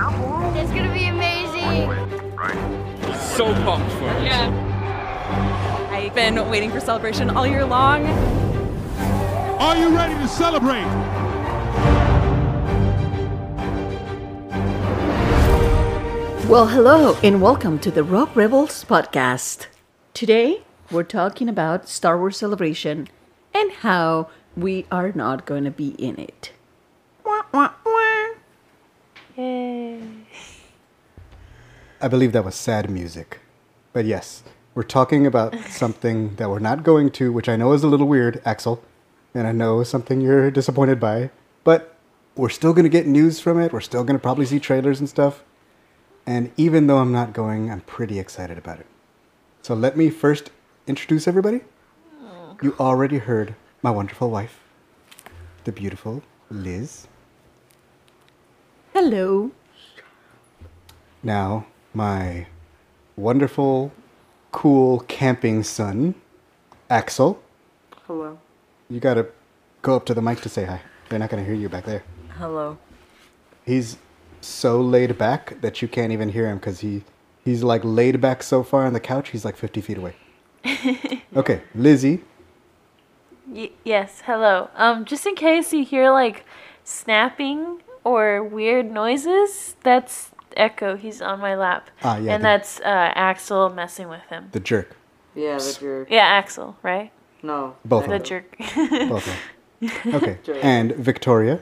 It's gonna be amazing. So pumped for it. Yeah. I've been waiting for celebration all year long. Are you ready to celebrate? Well, hello and welcome to the Rogue Rebels podcast. Today, we're talking about Star Wars Celebration and how we are not going to be in it. Wah, wah, I believe that was sad music. But yes, we're talking about something that we're not going to, which I know is a little weird, Axel, and I know is something you're disappointed by, but we're still going to get news from it. We're still going to probably see trailers and stuff. And even though I'm not going, I'm pretty excited about it. So let me first introduce everybody. Oh. You already heard my wonderful wife, the beautiful Liz. Hello. Now, my wonderful, cool camping son, Axel. Hello. You gotta go up to the mic to say hi. They're not gonna hear you back there. Hello. He's so laid back that you can't even hear him because he he's like laid back so far on the couch he's like 50 feet away. okay, Lizzie. Y- yes, hello. Um, just in case you hear like snapping or weird noises, that's Echo. He's on my lap. Ah, yeah, And the- that's uh, Axel messing with him. The jerk. Yeah, the jerk. Yeah, Axel, right? No. Both The of them. jerk. Both of them. Okay. And Victoria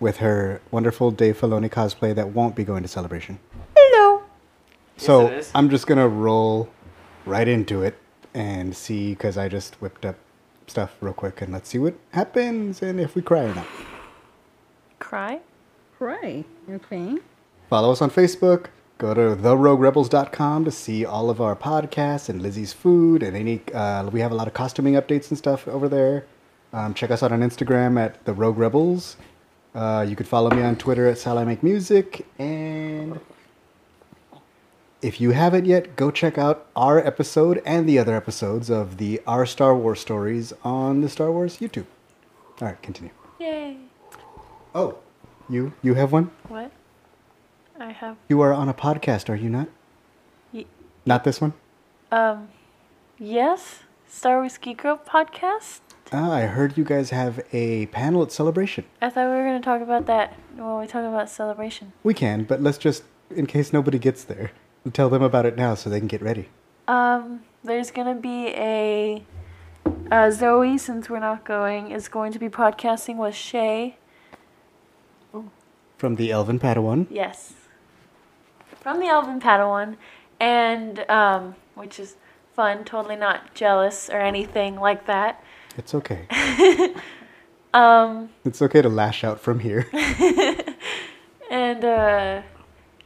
with her wonderful Dave Filoni cosplay that won't be going to celebration. Hello. So it is. I'm just gonna roll right into it and see because I just whipped up stuff real quick and let's see what happens and if we cry or not. Cry? Right. Okay. Follow us on Facebook. Go to theroguerebels.com to see all of our podcasts and Lizzie's food and any. Uh, we have a lot of costuming updates and stuff over there. Um, check us out on Instagram at the Rogue Rebels. Uh, you could follow me on Twitter at Sal I Make Music and if you haven't yet, go check out our episode and the other episodes of the Our Star Wars stories on the Star Wars YouTube. All right, continue. Yay. Oh, you you have one? What? I have. You are on a podcast, are you not? Y- Not this one? um, yes? Star Wars Geek Girl podcast? Ah, I heard you guys have a panel at Celebration. I thought we were going to talk about that when we talk about celebration. We can, but let's just, in case nobody gets there, tell them about it now so they can get ready. Um, there's gonna be a uh, Zoe, since we're not going, is going to be podcasting with Shay. From the Elven Padawan. Yes, from the Elven Padawan, and um, which is fun. Totally not jealous or anything like that. It's okay. Um, It's okay to lash out from here. and uh,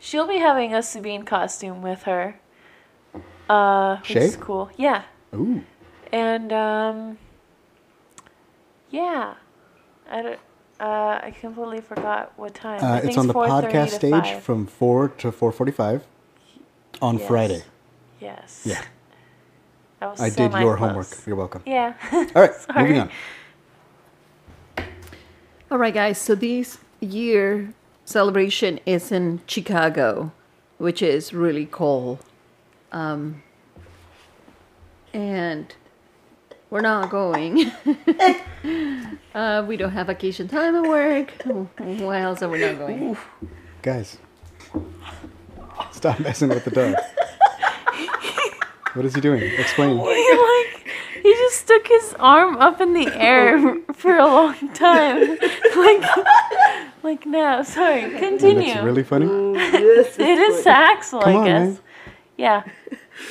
she'll be having a Sabine costume with her. Uh, which Shay? is cool. Yeah. Ooh. And um, yeah, I don't. Uh, I completely forgot what time. Uh, it's on the podcast stage 5. from 4 to 4.45 on Yes. Friday. Yes. Yeah. That was I so did your mind-close. homework. You're welcome. Yeah. All right, Sorry. moving on. All right, guys. So this year celebration is in Chicago, which is really cool. Um, and we're not going. uh, we don't have vacation time at work. Why else are we not going? Guys, stop messing with the dog. what is he doing? Explain. He, like he just stuck his arm up in the air for a long time, like like now. Sorry, continue. it's really funny. yes, it is Axel, Come I on, guess. man. Yeah,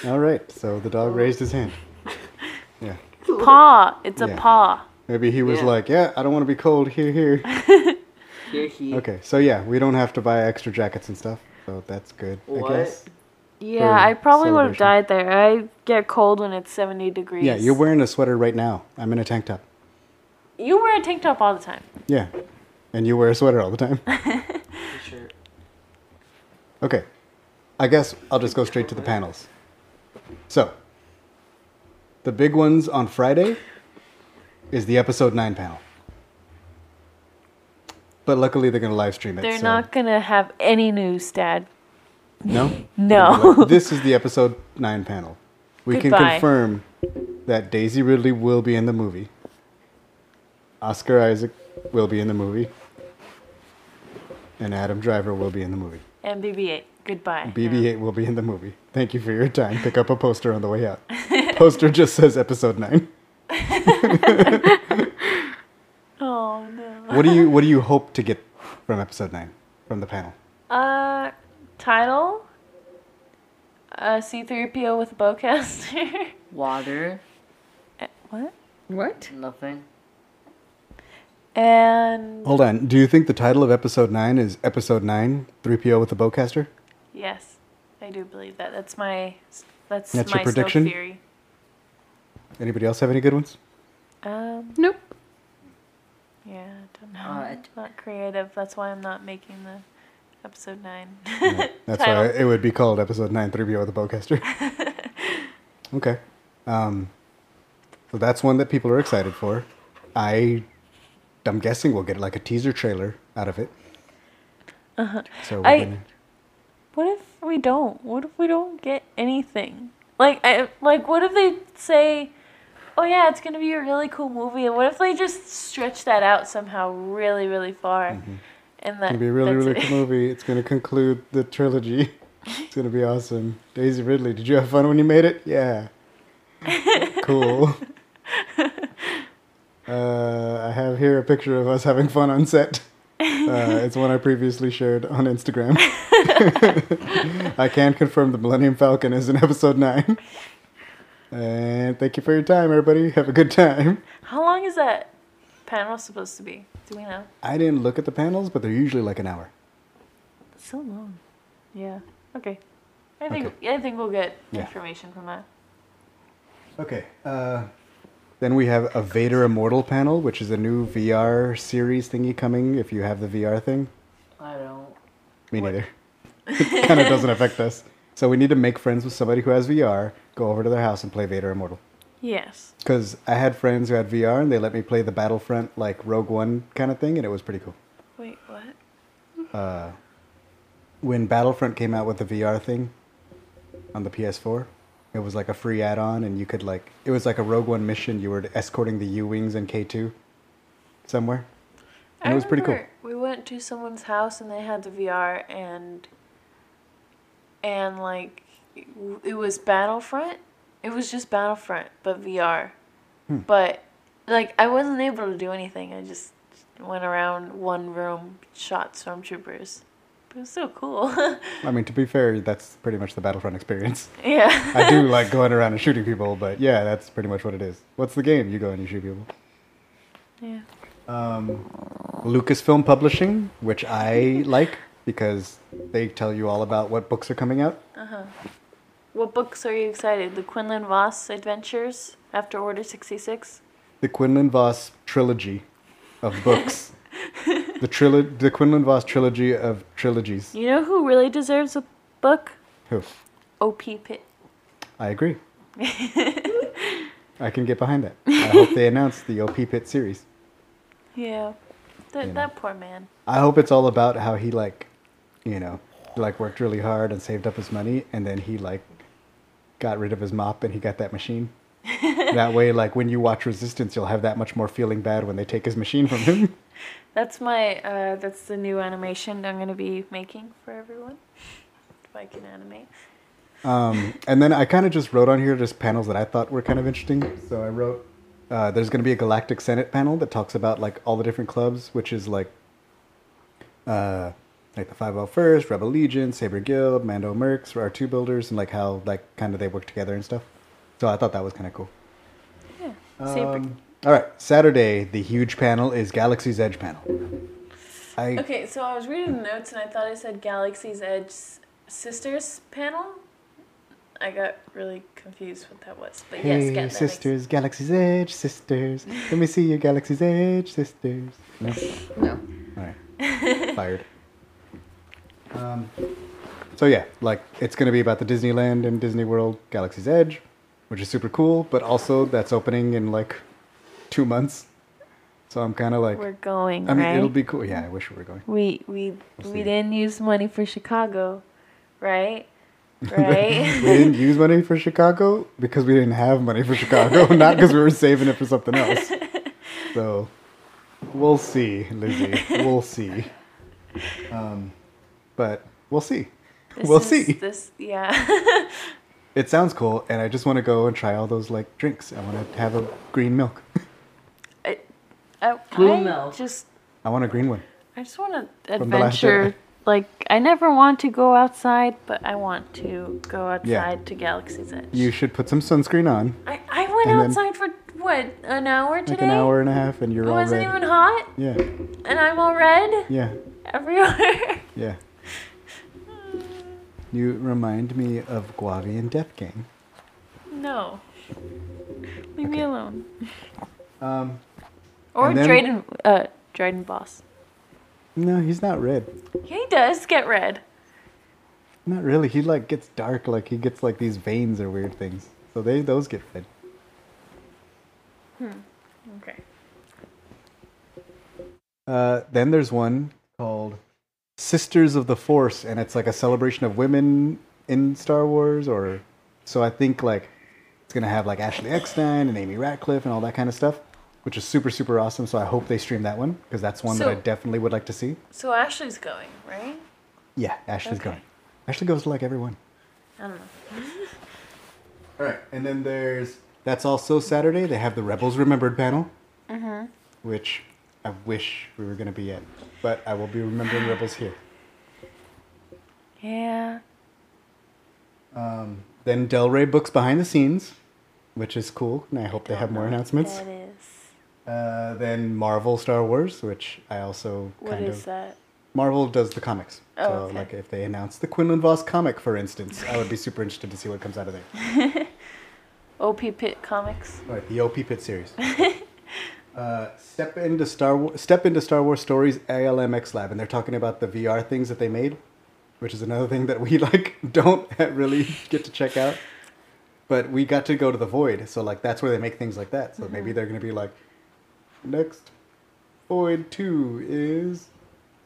All right, so the dog raised his hand. Yeah. paw. It's a paw. Maybe he was Yeah. like, yeah, I don't want to be cold. Here, here. Here he. Okay, so yeah, we don't have to buy extra jackets and stuff. So that's good, What? I guess. Yeah, I probably would have died there. I get cold when it's seventy degrees. Yeah, you're wearing a sweater right now. I'm in a tank top. You wear a tank top all the time. Yeah. And you wear a sweater all the time. Sure. Okay. I guess I'll just go straight to the panels. So, the big ones on Friday is the episode 9 panel. But luckily, they're gonna live stream it. They're so- not gonna have any news, Dad. No. No. This is the episode nine panel. We can confirm that Daisy Ridley will be in the movie. Oscar Isaac will be in the movie. And Adam Driver will be in the movie. and BB-8. Goodbye. BB-8 will be in the movie. Thank you for your time. Pick up a poster on the way out. poster just says episode nine. Oh no. What do you What do you hope to get from episode nine from the panel? Uh, title. Uh, C-3PO with a bowcaster. Water. Eh, what? What? Nothing. And Hold on. Do you think the title of episode nine is episode nine, 3PO with a bowcaster? yes, I do believe that. That's my. That's, That's my your prediction? Snoke theory. Anybody else have any good ones? Um. Nope. Yeah, I don't know. Uh, it- not creative. That's why I'm not making the episode nine. That's title. why it would be called episode nine, 3PO with the bowcaster. okay. Um, so that's one that people are excited for. I, I'm guessing we'll get like a teaser trailer out of it. Uh-huh. So we're I- gonna, What if we don't? What if we don't get anything? Like, I like, what if they say, "Oh yeah, it's gonna be a really cool movie," and what if they just stretch that out somehow really, really far? And that Mm-hmm. it's gonna be a really, really cool movie. It's gonna conclude the trilogy. It's gonna be awesome. Daisy Ridley, did you have fun when you made it? Yeah. cool. Uh, I have here a picture of us having fun on set. Uh, it's one I previously shared on Instagram. I can confirm the Millennium Falcon is in episode 9. And thank you for your time, everybody. Have a good time. How long is that panel supposed to be? Do we know? I didn't look at the panels, but they're usually like an hour. It's so long. Yeah. Okay. I think Okay. I think we'll get Yeah. information from that. Okay. Uh, then we have a Vader Immortal panel, which is a new VR series thingy coming if you have the VR thing. I don't. Me neither. It kind of doesn't affect us. So we need to make friends with somebody who has VR, go over to their house and play Vader Immortal. Yes. Because I had friends who had VR and they let me play the Battlefront, like Rogue One kind of thing, and it was pretty cool. Wait, what? Uh, when Battlefront came out with the VR thing on the PS4, it was like a free add on, and you could, like, it was like a Rogue One mission. You were escorting the U Wings and K2 somewhere. And I it was pretty cool. We went to someone's house and they had the VR and and like it was Battlefront. It was just Battlefront but VR. Hmm. But like I wasn't able to do anything. I just went around one room, shot stormtroopers. It was so cool. I mean, to be fair, that's pretty much the Battlefront experience. yeah. I do like going around and shooting people, but yeah, that's pretty much what it is. What's the game? You go and you shoot people. yeah. Um, Lucasfilm Publishing, which I like because they tell you all about what books are coming out. Uh huh. What books are you excited? The Quinlan Vos Adventures after Order 66? The Quinlan Vos trilogy of books. the trilo- the Quinlan Vos trilogy of trilogies. You know who really deserves a book? Who? OP Pitt. I agree. I can get behind that. I hope they announce the OP Pit series. Yeah. That, You know. that poor man. I hope it's all about how he like, you know, like worked really hard and saved up his money, and then he like got rid of his mop and he got that machine. that way, like when you watch Resistance, you'll have that much more feeling bad when they take his machine from him. That's my, uh, that's the new animation I'm going to be making for everyone. If I can animate. Um, and then I kind of just wrote on here just panels that I thought were kind of interesting. So I wrote, uh, there's going to be a Galactic Senate panel that talks about like all the different clubs, which is like, uh, like the 501st, Rebel Legion, Saber Guild, Mando Mercs, R2 Builders, and like how like kind of they work together and stuff. So I thought that was kind of cool. Yeah. Um, all right, Saturday the huge panel is Galaxy's Edge panel. I Okay, so I was reading the notes and I thought I said Galaxy's Edge Sisters panel. I got really confused what that was. But yes, Hey, get makes- sisters, Galaxy's Edge, sisters. Let me see your Galaxy's Edge, sisters. No? No. All right. Fired. Um, so yeah, like it's gonna be about the Disneyland and Disney World Galaxy's Edge, which is super cool. But also that's opening in like two months, So I'm kind of like, We're going, I mean, right? it'll be cool. Yeah, I wish we were going. we we We'll we didn't use money for Chicago, right? Right? we didn't use money for Chicago because we didn't have money for Chicago, not because we were saving it for something else. So we'll see, Lizzie. We'll see. Um, but we'll see. This we'll is- see. This yeah. It sounds cool, and I just want to go and try all those like drinks. I want to have a green milk. I, I, Blue I milk. just I want a green one. I just want to From the last adventure. Like I never want to go outside, but I want to go outside Yeah. to Galaxy's Edge. You should put some sunscreen on, I, I went And then- outside for what an hour today. like an hour and a half, and you're It all wasn't red. even hot, Yeah, and I'm all red yeah, everywhere. yeah. You remind me of Guavian Death Gang. no, leave me alone. Um, Or then- Dryden, uh, Dryden Vos. no, he's not red. Yeah, he does get red. Not really. He like gets dark. Like he gets like these veins or weird things. So they those get red. Hmm. Okay. Uh, then there's one called Sisters of the Force, and it's like a celebration of women in Star Wars. Or so I think like it's gonna have like Ashley Eckstein and Amy Ratcliffe and all that kind of stuff, which is super super awesome. So I hope they stream that one because that's one that I definitely would like to see. So Ashley's going, right? Yeah, Ashley's Okay. going. Ashley goes to like everyone. I don't know. All right, and then there's that's also Saturday. They have the Rebels Remembered panel, mm-hmm. which I wish we were gonna be in. but I will be remembering Rebels here. Yeah. Um, then Del Rey books behind the scenes, which is cool, and I hope they have more announcements. That is. Uh, then Marvel Star Wars, which I also What kind is of that? Marvel does the comics. Oh, so okay. like if they announce the Quinlan Vos comic, for instance, I would be super interested to see what comes out of there. OP Pit Comics. Right, the OP Pit series. uh, step into Star Wars. Step into Star Wars Stories ILMxLAB, and they're talking about the VR things that they made, which is another thing that we like don't really get to check out. But we got to go to the Void, so like that's where they make things like that. So maybe they're gonna be like, next Void Two is,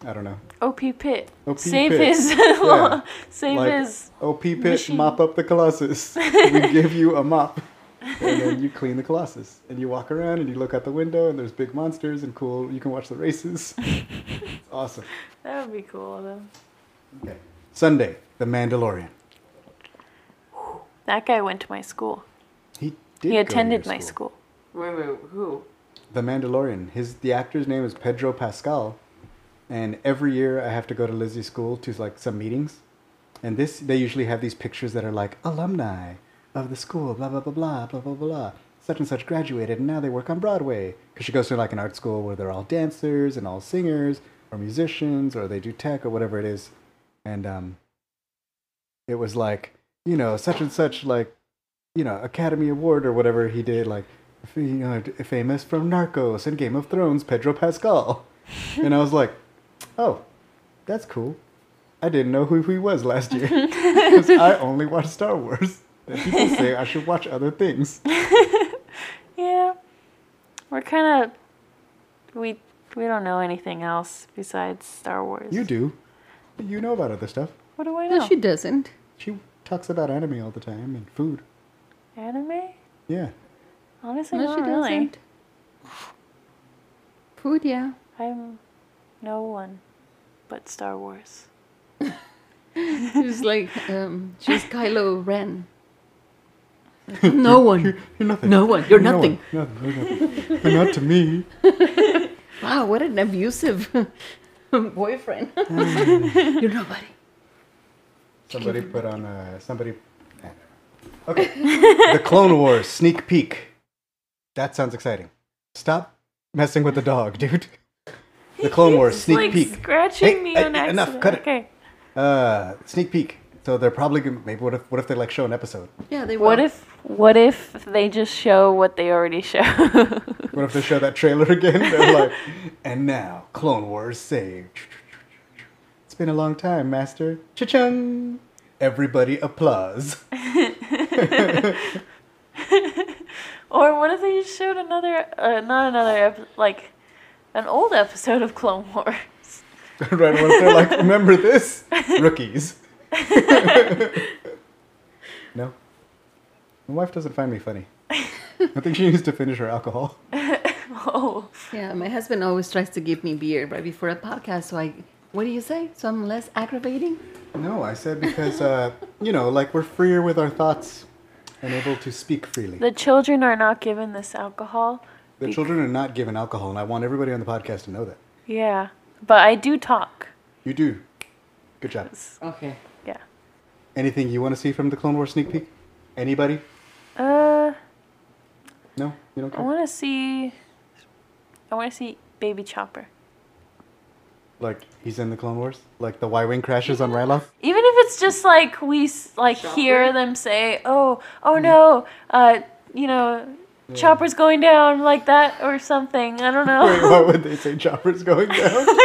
I don't know, OP Pit. OP Save Pit. his. Yeah. Save like his. OP Pit machine. mop up the Colossus. we give you a mop, and then you clean the Colossus, and you walk around and you look out the window, and there's big monsters and cool. You can watch the races. it's awesome. That would be cool though. Okay. Sunday, The Mandalorian. That guy went to my school. He did. he go to attended your my school. Wait, wait, who? The Mandalorian. His the actor's name is Pedro Pascal, and every year I have to go to Lizzie's school to like some meetings, and this they usually have these pictures that are like alumni of the school, blah blah blah blah blah blah blah. Such and such graduated, and now they work on Broadway because she goes to like an art school where they're all dancers and all singers or musicians or they do tech or whatever it is, and um, it was like you know such and such like you know Academy Award or whatever he did like you know famous from Narcos and Game of Thrones Pedro Pascal, and I was like, oh, that's cool. I didn't know who he was last year because I only watch Star Wars. And people say I should watch other things. Yeah. We're kind of. We we don't know anything else besides Star Wars. You do. You know about other stuff. What do I know? No, she doesn't. She talks about anime all the time and food. Anime? Yeah. Honestly, No, not she really. doesn't. Food, yeah. I'm no one but Star Wars. She's like, um, she's Kylo Ren. No one. You're nothing. No one. You're No nothing. one. Nothing. You're nothing. Not to me. Wow, what an abusive boyfriend. You're nobody. Somebody put on uh, somebody. Okay. the Clone Wars sneak peek. That sounds exciting. Stop messing with the dog, dude. The Clone Wars sneak like peek. scratching Hey, me hey, on accident. enough, cut it. Okay. Uh, sneak peek. So they're probably gonna, maybe what if what if they like show an episode? Yeah, they will. What if what if they just show what they already show? What if they show that trailer again? They're like, and now Clone Wars saved. It's been a long time, Master. Cha-chung! Everybody applause. or what if they just showed another uh, not another ep- like an old episode of Clone Wars. right when they're like, remember this? Rookies. no. My wife doesn't find me funny. I think she needs to finish her alcohol. Oh, Yeah, my husband always tries to give me beer right before a podcast. So I, what do you say? So I'm less aggravating. No, I said because, uh, you know, like we're freer with our thoughts and able to speak freely. the children are not given this alcohol. The children are not given alcohol, and I want everybody on the podcast to know that. Yeah, but I do talk. You do. Good job. Okay. Yeah. Anything you want to see from the Clone Wars sneak peek? Anybody? Uh, No? You don't I want to see. I want to see Baby Chopper. Like, he's in the Clone Wars? Like the Y-Wing crashes on Ryloth? Even if it's just like we s- like hear them say, "Oh, oh no, uh, you know, Chopper's going down like that or something." I don't Wait, know. why would they say Chopper's going down?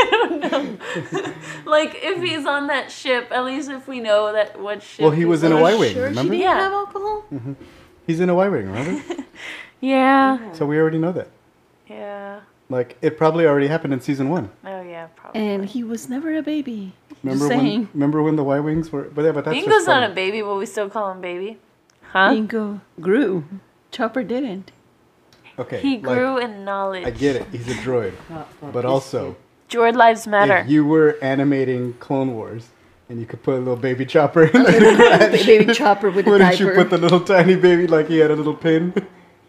like if he's on that ship, at least if we know that what ship. Well, he was in a Are Y-Wing, sure remember? She didn't Yeah. have alcohol? Mm-hmm. He's in a Y-Wing, remember? Yeah. so we already know that. Yeah. Like, it probably already happened in season one. Oh yeah, probably. And he was never a baby. Remember Just when? saying. Remember when the Y-wings were? But yeah, but that's Bingo's just not funny. a baby, but we still call him baby. Huh? Bingo grew. Chopper didn't. Okay, He like, grew in knowledge. I get it. He's a droid, but also, Droid lives matter. if you were animating Clone Wars and you could put a little baby chopper in there, baby Chopper with a wouldn't you diaper. put the little tiny baby like he had a little pin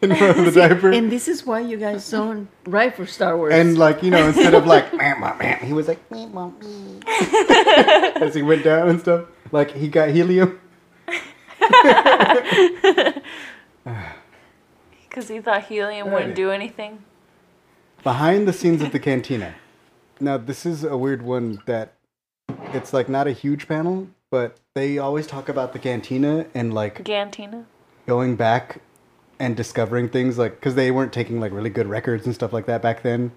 in front of the See, diaper? And this is why you guys don't write for Star Wars. And like you know, instead of like "Meow, meow, meow," he was like "Meow, meow, meow," as he went down and stuff. Like he got helium. Because he thought helium Alrighty. wouldn't do anything. Behind the scenes of the cantina. Now this is a weird one that it's like not a huge panel, but they always talk about the cantina and like Gantina. going back and discovering things like because they weren't taking like really good records and stuff like that back then.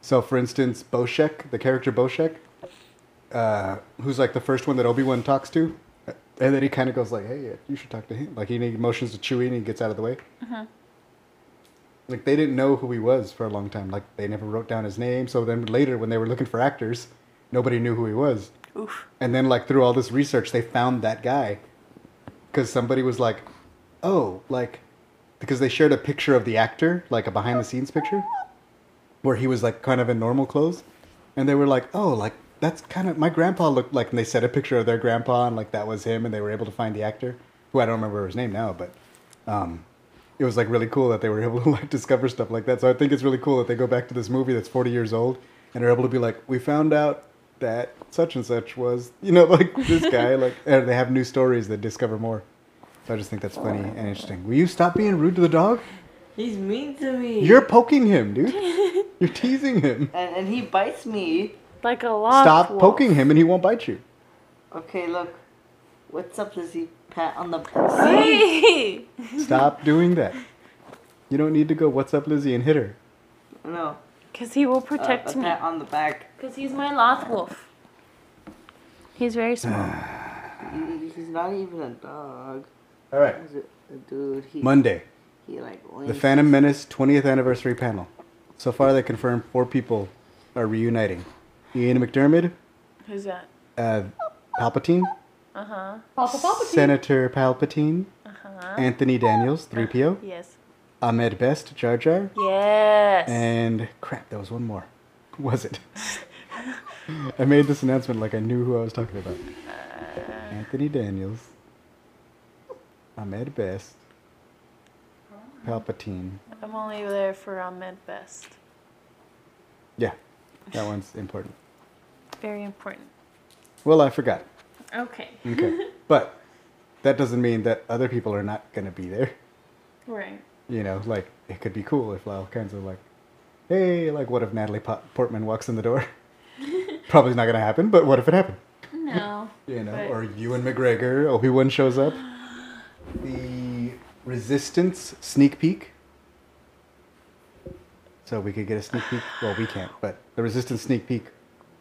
So, for instance, Boshek, the character Boshek, uh, who's like the first one that Obi Wan talks to, and then he kind of goes like, "Hey, you should talk to him." Like he motions to Chewie and he gets out of the way. Like they didn't know who he was for a long time. Like they never wrote down his name. So then later, when they were looking for actors, nobody knew who he was. Oof. And then like through all this research, they found that guy because somebody was like, "Oh, like," because they shared a picture of the actor, like a behind the scenes picture, where he was like kind of in normal clothes, and they were like, "Oh, like that's kind of my grandpa looked like." And they set a picture of their grandpa, and like that was him, and they were able to find the actor, who I don't remember his name now, but um, it was like really cool that they were able to like discover stuff like that. So I think it's really cool that they go back to this movie that's 40 years old and are able to be like, we found out that such and such was, you know, like this guy, like, and they have new stories that discover more. So I just think that's funny and interesting. Will you stop being rude to the dog? He's mean to me. You're poking him, dude. You're teasing him. and and he bites me. Like a lot. Stop poking him and he won't bite you. Okay, look. What's up, Lizzie? Pat on the Hey! Stop doing that. You don't need to go, what's up, Lizzie, and hit her. No. Because he will Uh, protect a me. pat on the back. Because he's my Loth Wolf. He's very small. He, he's not even a dog. All right. He's a, a dude. He Monday. he like The. Phantom Menace 20th anniversary panel. So far, they confirmed four people are reuniting. Ian McDiarmid, Who's that? uh, Palpatine, Uh huh. Papa Papa Senator Palpatine, Uh-huh. Anthony Daniels, 3PO, Yes. Ahmed Best, Jar Jar, Yes. and crap, there was one more. Who was it? I made this announcement like I knew who I was talking about. Anthony Daniels, Ahmed Best, Palpatine. I'm only there for Ahmed Best. Yeah, that one's important. Very important. Well, I forgot. Okay. Okay. but that doesn't mean that other people are not going to be there. Right. You know, like, it could be cool if all kinds of like, hey, like, what if Natalie Po- Portman walks in the door? Probably not going to happen, but what if it happened? No. You know, But- or Ewan McGregor, Obi Wan shows up. The Resistance sneak peek. So we could get a sneak peek. Well, we can't, but the Resistance sneak peek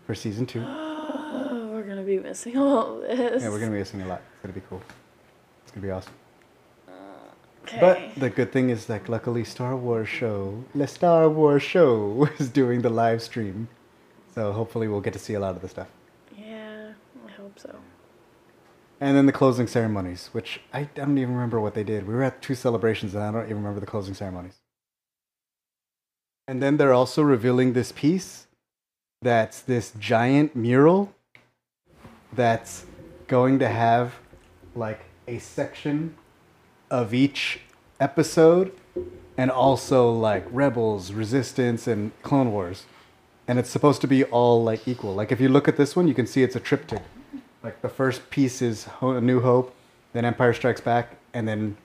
for season two. Oh, we're gonna be missing all this. Yeah, we're gonna be missing a lot. It's gonna be cool. It's gonna be awesome. Uh, but Okay. the good thing is, like, luckily, Star Wars show, the Star Wars show is doing the live stream, so hopefully we'll get to see a lot of the stuff. Yeah, I hope so. And then the closing ceremonies, which I don't even remember what they did. We were at two celebrations, and I don't even remember the closing ceremonies. And then they're also revealing this piece that's this giant mural that's going to have like a section of each episode and also like Rebels, Resistance, and Clone Wars. And it's supposed to be all like equal. Like if you look at this one, you can see it's a triptych. Like the first piece is Ho- A New Hope, then Empire Strikes Back, and then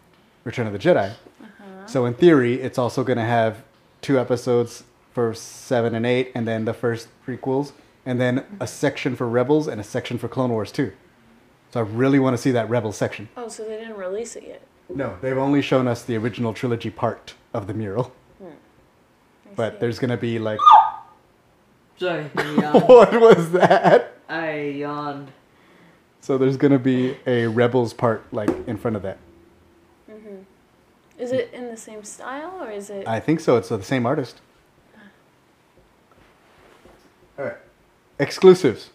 Return of the Jedi. Uh-huh. So in theory, it's also going to have two episodes for seven and eight, and then the first prequels, and then a section for Rebels and a section for Clone Wars too. So I really want to see that Rebels section. Oh, so they didn't release it yet. No, they've only shown us the original trilogy part of the mural. I But see. there's gonna be like, Sorry, what was that? I yawned. So there's gonna be a Rebels part like in front of that. Mm-hmm. Is it in the same style or is it? I think so. It's the same artist. All right, exclusives,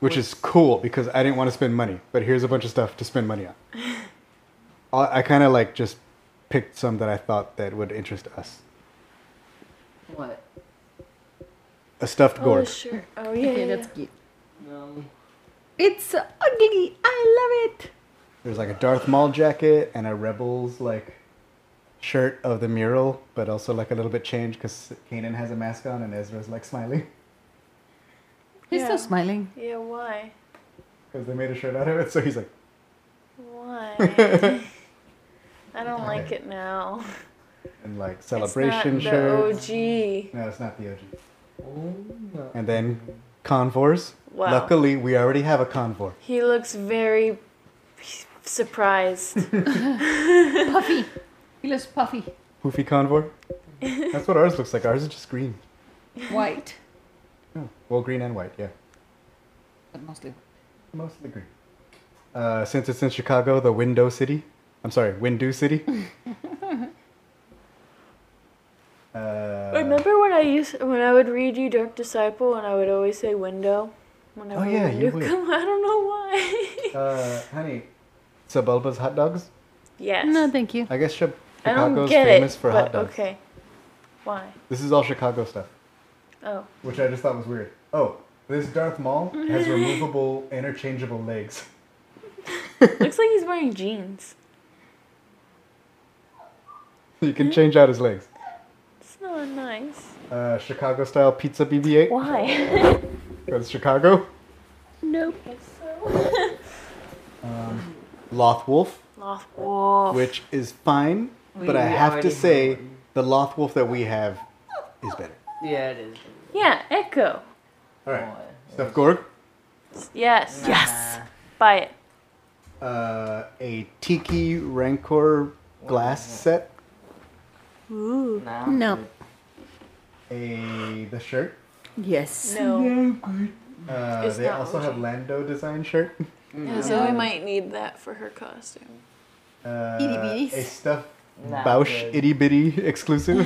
which is cool because I didn't want to spend money, but here's a bunch of stuff to spend money on. I, I kind of like just picked some that I thought that would interest us. What? A stuffed oh, Gorg. sure. Oh yeah. Okay, yeah, that's cute. No. It's ugly. I love it. There's like a Darth Maul jacket and a Rebels like shirt of the mural, but also like a little bit changed because Kanan has a mask on and Ezra's like smiling He's Yeah. still smiling. Yeah. Why? because they made a shirt out of it. So he's like, Why? I don't like it now. and like It's celebration not shirts. The OG. No, it's not the OG. Oh, no. And then convors. Wow. Luckily, we already have a convor. He looks very surprised. Puffy. He looks puffy. Hoofy convor. That's what ours looks like. Ours is just green. White. Well, green and white, yeah. But mostly. Mostly green. Uh, since it's in Chicago, the Window City. I'm sorry, Windu City. uh, Remember when I used when I would read you Dark Disciple and I would always say window? Whenever Oh, yeah, you would. come, I don't know why. Uh, honey, Sebulba's hot dogs. yes. No, thank you. I guess Chi- I don't get famous it, for but hot dogs. okay. Why? This is all Chicago stuff, Oh. which I just thought was weird. Oh, this Darth Maul has removable, interchangeable legs. Looks like he's wearing jeans. You can change out his legs. It's not nice. Uh, Chicago style pizza BB-8. Why? Because Chicago. Nope. Loth Wolf, Loth Wolf. which is fine, We- but I have to say have the Loth Wolf that we have is better. Yeah, it is. Yeah, Echo. All right, What? Stuff Gorg. Yes. Yes. Buy it. Uh, a Tiki Rancor glass set. Ooh. Nah. No. A the shirt. Yes. No. Uh, It's they not also have OG. Lando design shirt. Yeah, so we might need that for her costume. Uh, Itty bitties. a stuffed Nah, Bausch good. itty bitty exclusive.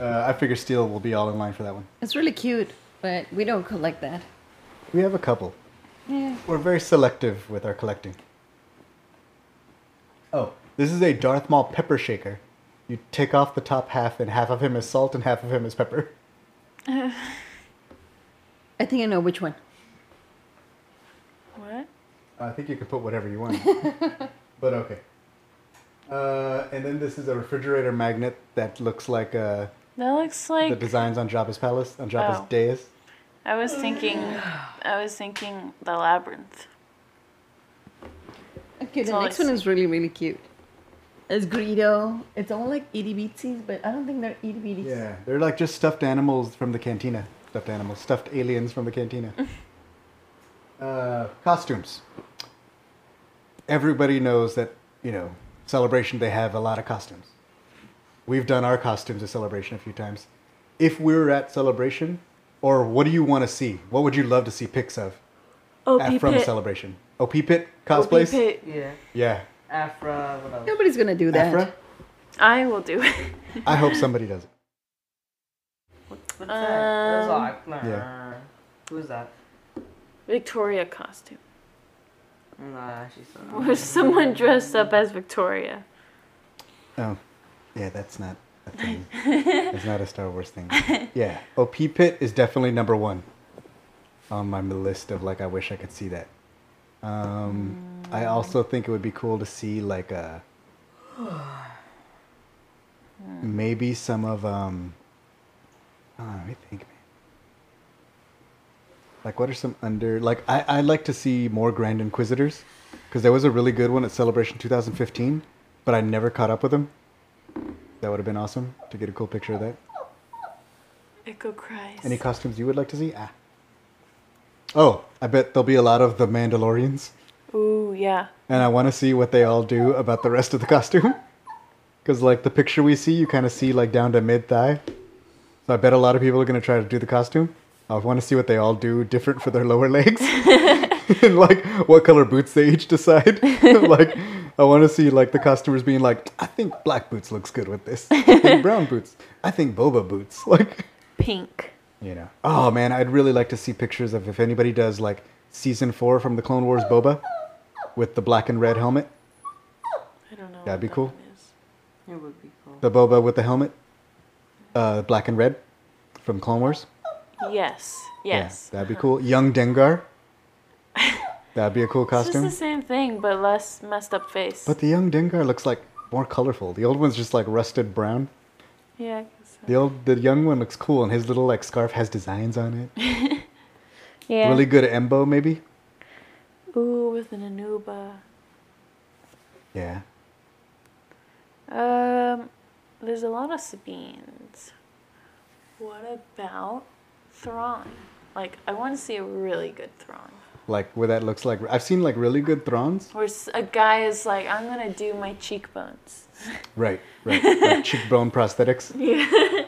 uh, I figure Steel will be all in line for that one. It's really cute, but we don't collect that. We have a couple. Yeah. We're very selective with our collecting. Oh, this is a Darth Maul pepper shaker. You take off the top half, and half of him is salt, and half of him is pepper. Uh, I think I know which one. What? I think you can put whatever you want. but okay. Uh, and then this is a refrigerator magnet that looks like uh, That looks like the designs on Jabba's palace, on Jabba's Oh. dais. I was thinking I was thinking the labyrinth. Okay, the next one is really, really cute. It's Greedo. It's all like itty beatsies, but I don't think they're itty bitties. Yeah, they're like just stuffed animals from the cantina. Stuffed animals, stuffed aliens from the cantina. uh, costumes. Everybody knows that, you know, Celebration, they have a lot of costumes. We've done our costumes at Celebration a few times. If we were at Celebration, or what do you want to see? What would you love to see pics of Oh, at, from Celebration? OP Pit cosplays? Pit. Yeah. Yeah, Afra, what else? Nobody's gonna do that. Afra? I will do it. I hope somebody does it. What's that? That's Um, like, yeah. Who's that? Victoria costume. Nah, she's so. Was someone dressed up as Victoria? Oh, yeah, that's not a thing. It's not a Star Wars thing. Yeah. Oh, P Pit is definitely number one on my list of like I wish I could see that. Um, I also think it would be cool to see like a maybe some of um. Oh, let me think, man. Like, what are some under like I I'd like to see more Grand Inquisitors because there was a really good one at Celebration 2015, but I never caught up with them. That would have been awesome to get a cool picture of that. Echo cries. Any costumes you would like to see? Ah. Oh, I bet there'll be a lot of the Mandalorians, Ooh, yeah. and I want to see what they all do about the rest of the costume. Because like the picture we see, you kind of see like down to mid thigh. So I bet a lot of people are gonna try to do the costume. I want to see what they all do different for their lower legs, and like what color boots they each decide. like I want to see like the customers being like, I think black boots looks good with this. I think brown boots. I think boba boots. Like. Pink. You know. Oh man, I'd really like to see pictures of if anybody does like season four from the Clone Wars Boba with the black and red helmet. I don't know. That'd be that cool. one is. It would be cool. The Boba with the helmet, uh, black and red, from Clone Wars. Yes. Yes. Yeah, that'd be cool. Young Dengar. That'd be a cool costume. It's just the same thing, but less messed up face. But the young Dengar looks like more colorful. The old one's just like rusted brown. yeah. So. The old, the young one looks cool, and his little like scarf has designs on it. Yeah. Really good embo, maybe. Ooh, with an Anooba. Yeah. Um, there's a lot of Sabines. What about Thrawn? Like, I want to see a really good Thrawn. Like where that looks like. I've seen like really good Thrawns. Where a guy is like, I'm gonna do my cheekbones. Right, right. like cheekbone prosthetics. Yeah.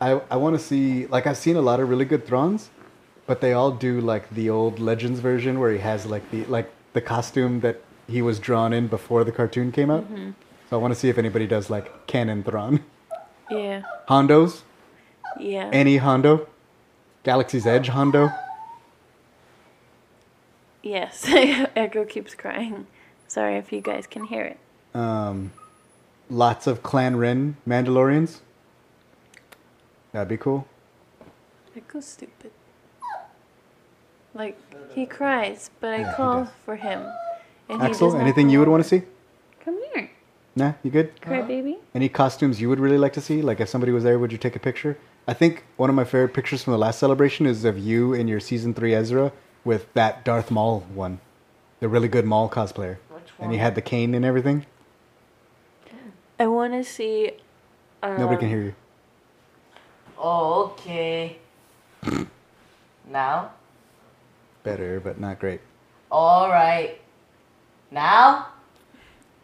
I, I want to see, like, I've seen a lot of really good Thrawns, but they all do, like, the old Legends version where he has, like, the like the costume that he was drawn in before the cartoon came out. Mm-hmm. So I want to see if anybody does, like, canon Thrawn. Yeah. Hondos, Yeah. any Hondo, Galaxy's Edge Hondo. Yes. Echo keeps crying. Sorry if you guys can hear it. Um, lots of Clan Wren Mandalorians. That'd be cool. Echo's stupid. Like, he cries, but I Yeah, call for him. And Axel, anything you would want to see? Come here. Nah, you good? Cry baby. Any costumes you would really like to see? Like if somebody was there, would you take a picture? I think one of my favorite pictures from the last celebration is of you in your season three Ezra with that Darth Maul one, the really good Maul cosplayer, Which and he had the cane and everything. I want to see. Um, Nobody can hear you. Oh, okay. now? Better, but not great. Alright. Now?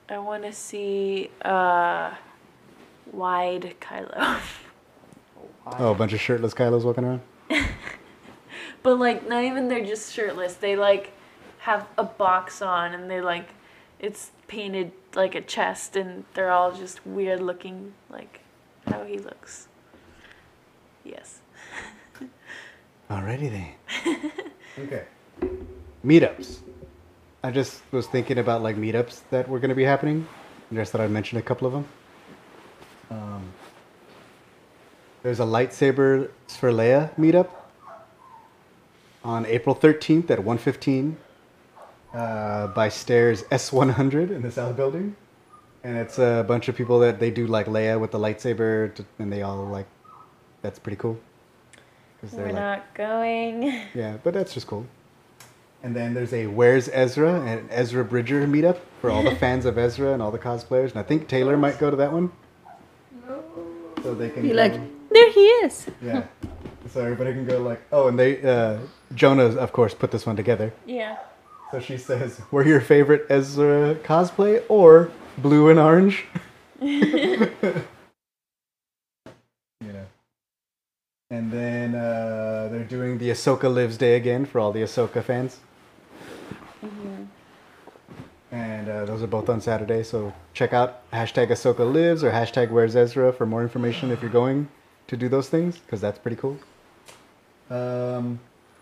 I want to see uh, wide Kylo. Oh, a bunch of shirtless Kylos walking around. but like, not even they're just shirtless. They like have a box on, and they like it's painted like a chest, and they're all just weird looking, like how he looks. Yes. Alrighty then. okay. Meetups. I just was thinking about like meetups that were going to be happening. I just thought I'd mention a couple of them. Um, there's a lightsaber for Leia meetup on April 13th at 1:15 uh, by stairs S100 in the South Building, and it's a bunch of people that they do like Leia with the lightsaber, to, and they all like. That's pretty cool. We're like- not going. yeah, but that's just cool. And then there's a Where's Ezra and Ezra Bridger meetup for all the fans of Ezra and all the cosplayers. And I think Taylor might go to that one. So they can Be like, there he is. yeah. So everybody can go like, oh, and they uh, Jonah of course put this one together. Yeah. So she says, "We're your favorite Ezra cosplay or blue and orange." you know. And then uh, they're doing the Ahsoka Lives Day again for all the Ahsoka fans. And And uh, those are both on Saturday. So check out hashtag Ahsoka Lives or hashtag Where's Ezra for more information if you're going to do those things, because that's pretty cool. Um,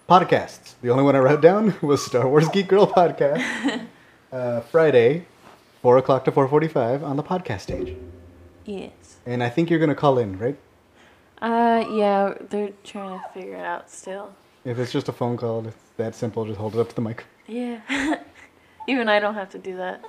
podcasts. The only one I wrote down was Star Wars Geek Girl podcast. uh, Friday, 4 o'clock to 4.45 on the podcast stage. Yes. And I think you're going to call in, right? Uh, yeah, they're trying to figure it out still. If it's just a phone call, it's that simple. Just hold it up to the mic. Yeah. Even I don't have to do that.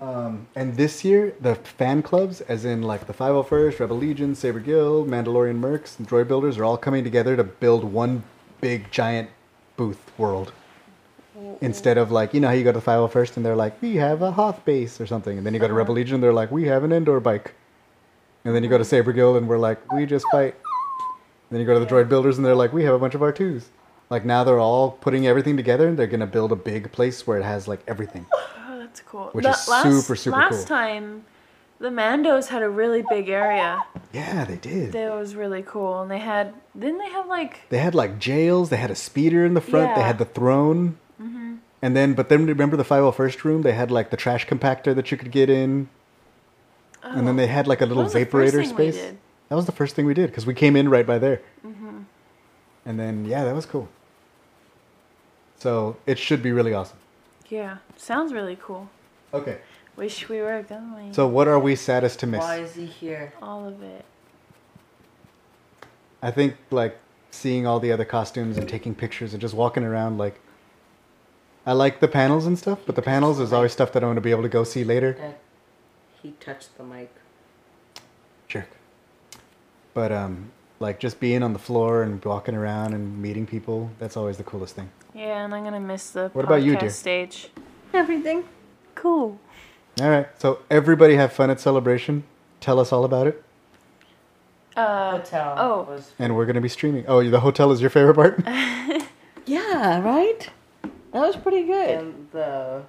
Um, and this year, the fan clubs, as in like the 501st, Rebel Legion, Saber Guild, Mandalorian Mercs, and Droid Builders, are all coming together to build one big giant booth world. Instead of like, you know how you go to the 501st and they're like, we have a Hoth base or something. And then you go to Rebel Legion and they're like, we have an indoor bike. And then you go to Saber Guild and we're like, we just fight. And then you go to the Droid Builders and they're like, we have a bunch of R2s. Like now they're all putting everything together and they're going to build a big place where it has like everything. Oh, that's cool. Which The is super, super last cool. time, the Mandos had a really big area. Yeah, they did. That was really cool. And they had, didn't they have like, They had like jails. They had a speeder in the front. They Yeah. Mm-hmm. had the throne. Mhm. And then, but then remember the 501st room? They had like the trash compactor that you could get in. And then they had like a little Oh. was the first vaporator space. That was the first thing we did because we came in right by there. Mm-hmm. And then, yeah, that was cool. So it should be really awesome. Yeah, sounds really cool. Okay. Wish we were going. So, what are we saddest to miss? Why is he here? All of it. I think like seeing all the other costumes and taking pictures and just walking around like I like the panels and stuff, but the panels is always stuff that I'm going to be able to go see later. That he touched the mic. Jerk. But um like just being on the floor and walking around and meeting people, that's always the coolest thing. Yeah, and I'm gonna miss the What podcast about you, dear? stage. Everything. Cool. All right. So everybody have fun at celebration. Tell us all about it. Uh, Hotel oh. was And we're going to be streaming. Oh, the hotel is your favorite part? Yeah, right? That was pretty good. and the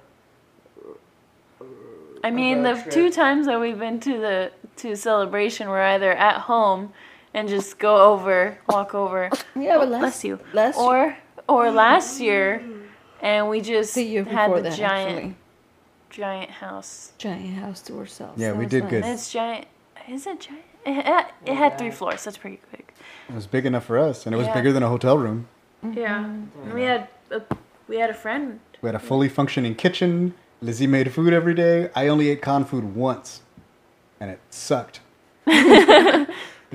I mean, the trip. two times that we've been to the to celebration, we're either at home and just go over, walk over, Yeah, but Oh, last, bless you, last or or last year, and we just the year had the that, giant actually. giant house. Giant house to ourselves. Yeah, That we did nice. good. And it's giant. Is it giant? It had, it had three floors. That's pretty big. It was big enough for us, and it was Yeah. bigger than a hotel room. Mm-hmm. Yeah. And we had a, we had a friend. We had a fully functioning kitchen. Lizzie made food every day. I only ate con food once, and it sucked.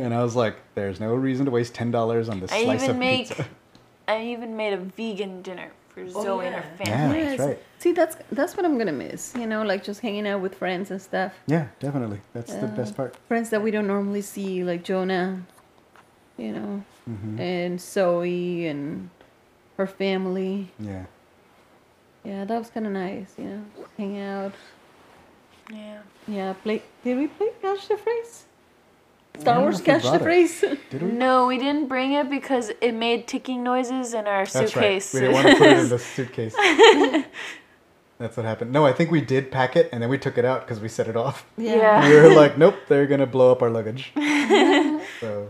and I was like, "There's no reason to waste ten dollars on this I slice even of make pizza." I even made a vegan dinner for Zoe and her yeah. Yeah, family. that's right. See, that's that's what I'm gonna miss. You know, like just hanging out with friends and stuff. Yeah, definitely. That's the best part. Friends that we don't normally see, like Jonah, you know, Mm-hmm. and Zoe and her family. Yeah. Yeah, that was kind of nice. You know, hang out. Yeah. Yeah, play. Did we play Catch the Phrase? I Star Wars know if we Catch the. Phrase. No, we didn't bring it because it made ticking noises in our That's suitcase. right. We didn't want to put it in the suitcase. That's what happened. No, I think we did pack it, and then we took it out because we set it off. Yeah. we were like, nope, they're gonna blow up our luggage. so,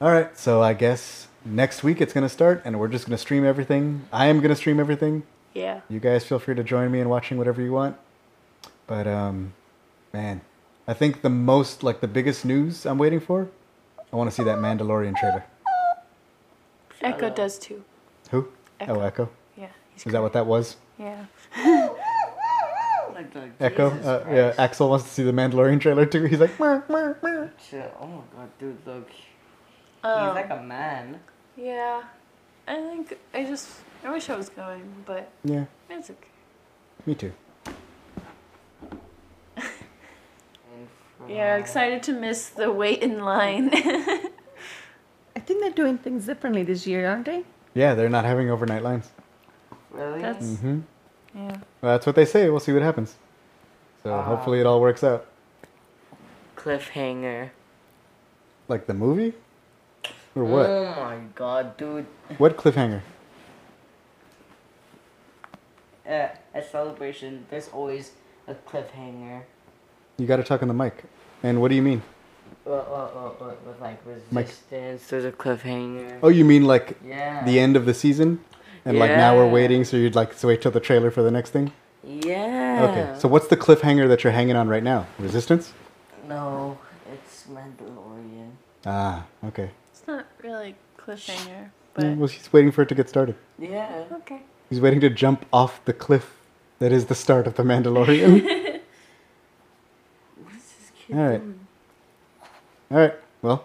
all right. So I guess next week it's gonna start, and we're just gonna stream everything. I am gonna stream everything. Yeah. You guys feel free to join me in watching whatever you want. But um, man, I think the most like the biggest news I'm waiting for. I want to see that Mandalorian trailer. Echo does too. Who? Echo. Oh, Echo. Yeah. He's Is that what that was? Yeah. like the Echo. Uh, yeah, Axel wants to see the Mandalorian trailer too. He's like, "Mer, mer, mer." Oh my god, dude, look. Um, He's like a man. Yeah. I think I just I wish I was going, but yeah, it's okay. me too. And Yeah, excited to miss the wait in line. I think they're doing things differently this year, aren't they? Yeah, they're not having overnight lines. Really? That's Mm-hmm. yeah. Well, that's what they say. We'll see what happens. So Ah. hopefully it all works out. Cliffhanger. Like the movie, or what? Oh my god, dude. What cliffhanger? Uh, at celebration, there's always a cliffhanger. You got to talk on the mic. And what do you mean? Uh, uh, uh, uh, with like Mike. resistance, there's a cliffhanger. Oh, you mean like yeah. the end of the season? And like now we're waiting, so you'd like to wait till the trailer for the next thing? Yeah. Okay. So what's the cliffhanger that you're hanging on right now? Resistance? No, it's Mandalorian. Ah, okay. It's not really cliffhanger, Yeah, but well, he's waiting for it to get started. Yeah. okay. He's waiting to jump off the cliff that is the start of the Mandalorian. What is this kid All right. All right. Well,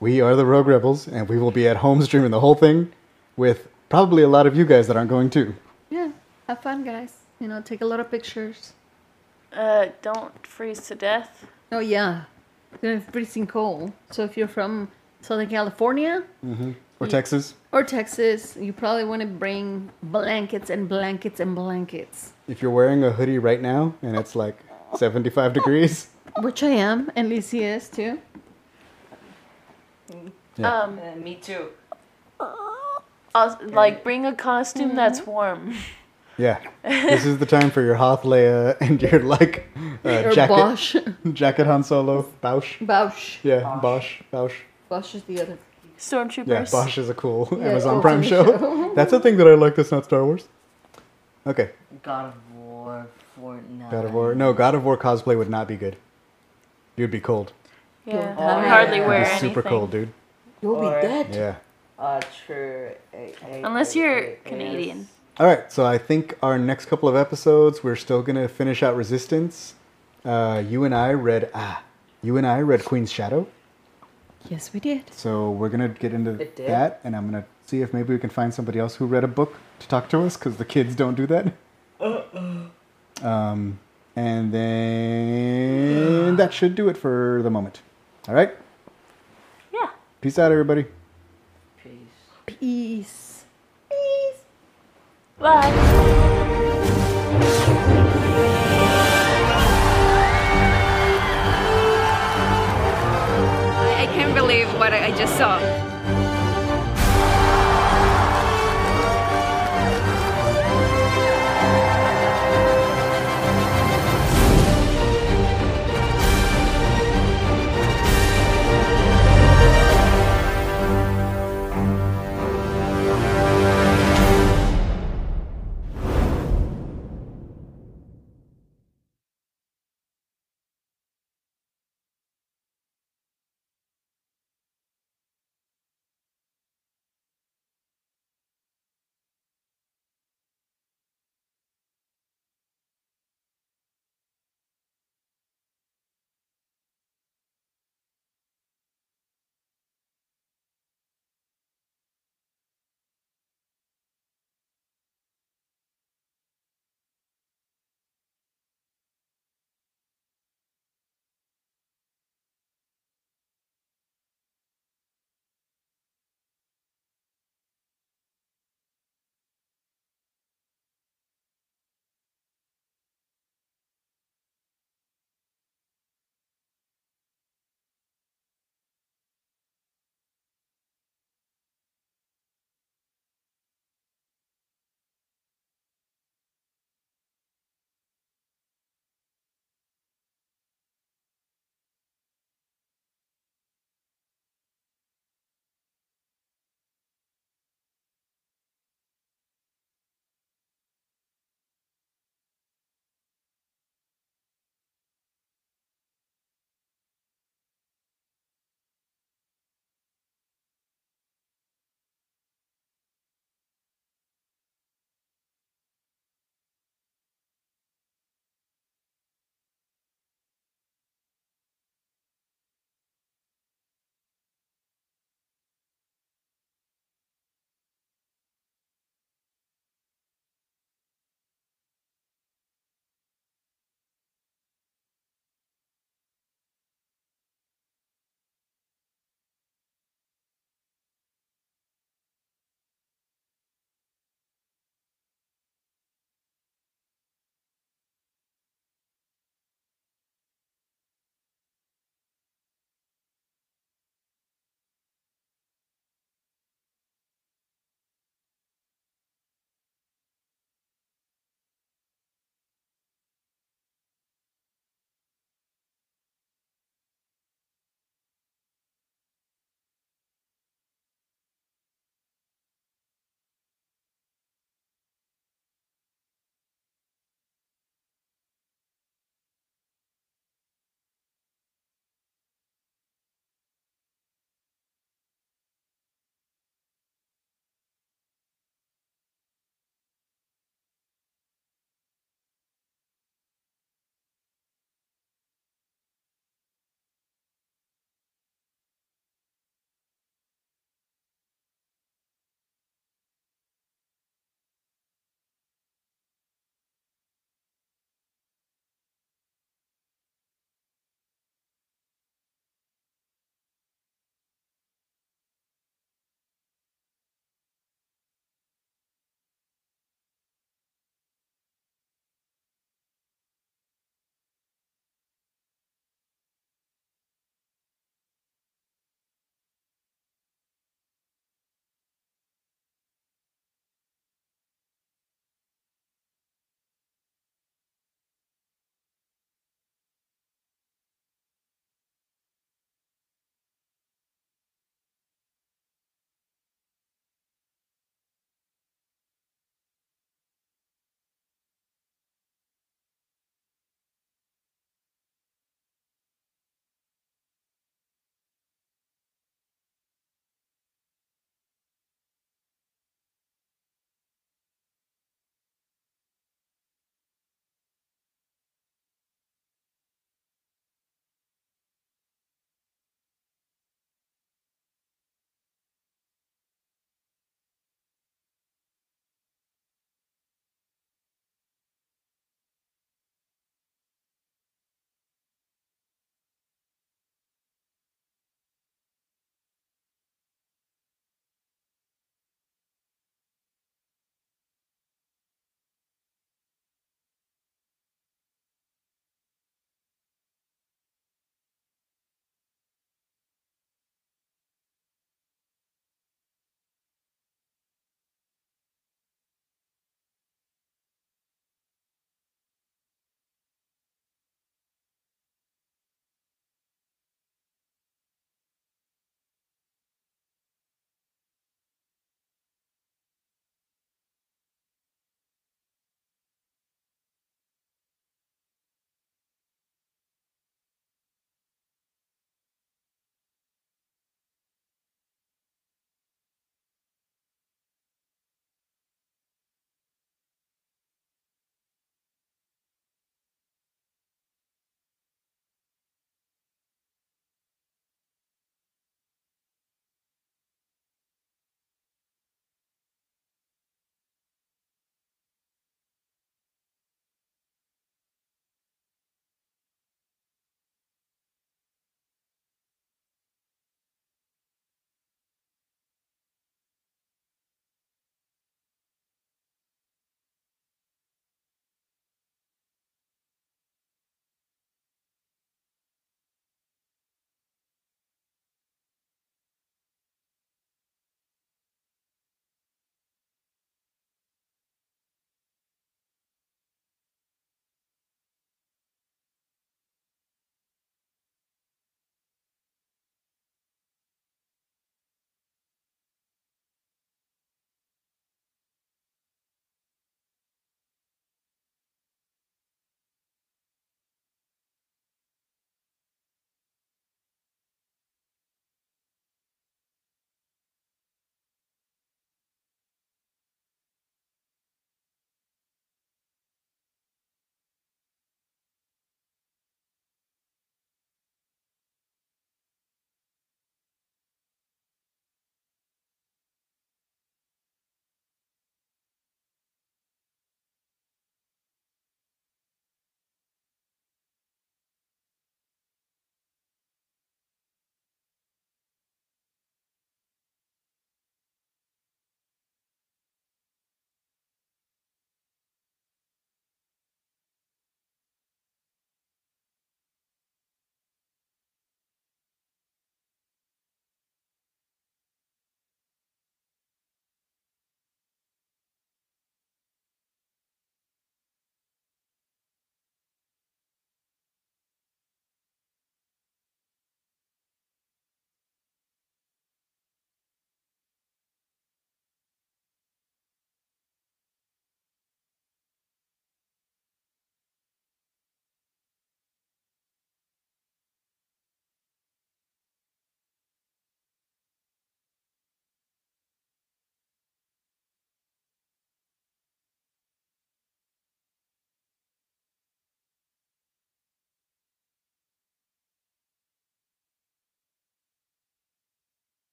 We are the Rogue Rebels, and we will be at home streaming the whole thing with probably a lot of you guys that aren't going to. Yeah, have fun, guys. You know, take a lot of pictures. Uh, don't freeze to death. Oh yeah, it's gonna be freezing cold. So if you're from Southern California Or Texas. or Texas, you probably want to bring blankets and blankets and blankets. If you're wearing a hoodie right now and it's like 75 degrees, Which I am, and Lizzie is too. Yeah. Um, Uh, me too. I'll, like bring a costume that's warm. yeah, this is the time for your Hoth Leia and your like uh, Or jacket, Bosch. jacket Han Solo, Bausch. Bosch. Yeah, Bosch, Bausch. Bosch is the other. Stormtroopers. Yeah, Bosch is a cool Yeah, Amazon Prime for show. That's a thing that I like that's not Star Wars. Okay, God of War, Fortnite. God of War. No, God of War cosplay would not be good. You'd be cold. Yeah, Oh, I hardly yeah. wear You'd be anything. super cold, dude. You'll Or- be dead. Yeah. Uh, true. Unless you're Canadian. All right, so I think our next couple of episodes, we're still gonna finish out Resistance. Uh, you and I read ah, you and I read Queen's Shadow. Yes, we did. So we're gonna get into that, and I'm gonna see if maybe we can find somebody else who read a book to talk to us, because the kids don't do that. Um, and then that should do it for the moment. All right, Yeah. peace out, everybody. Peace. Peace. Peace. Bye. I can't believe what I just saw.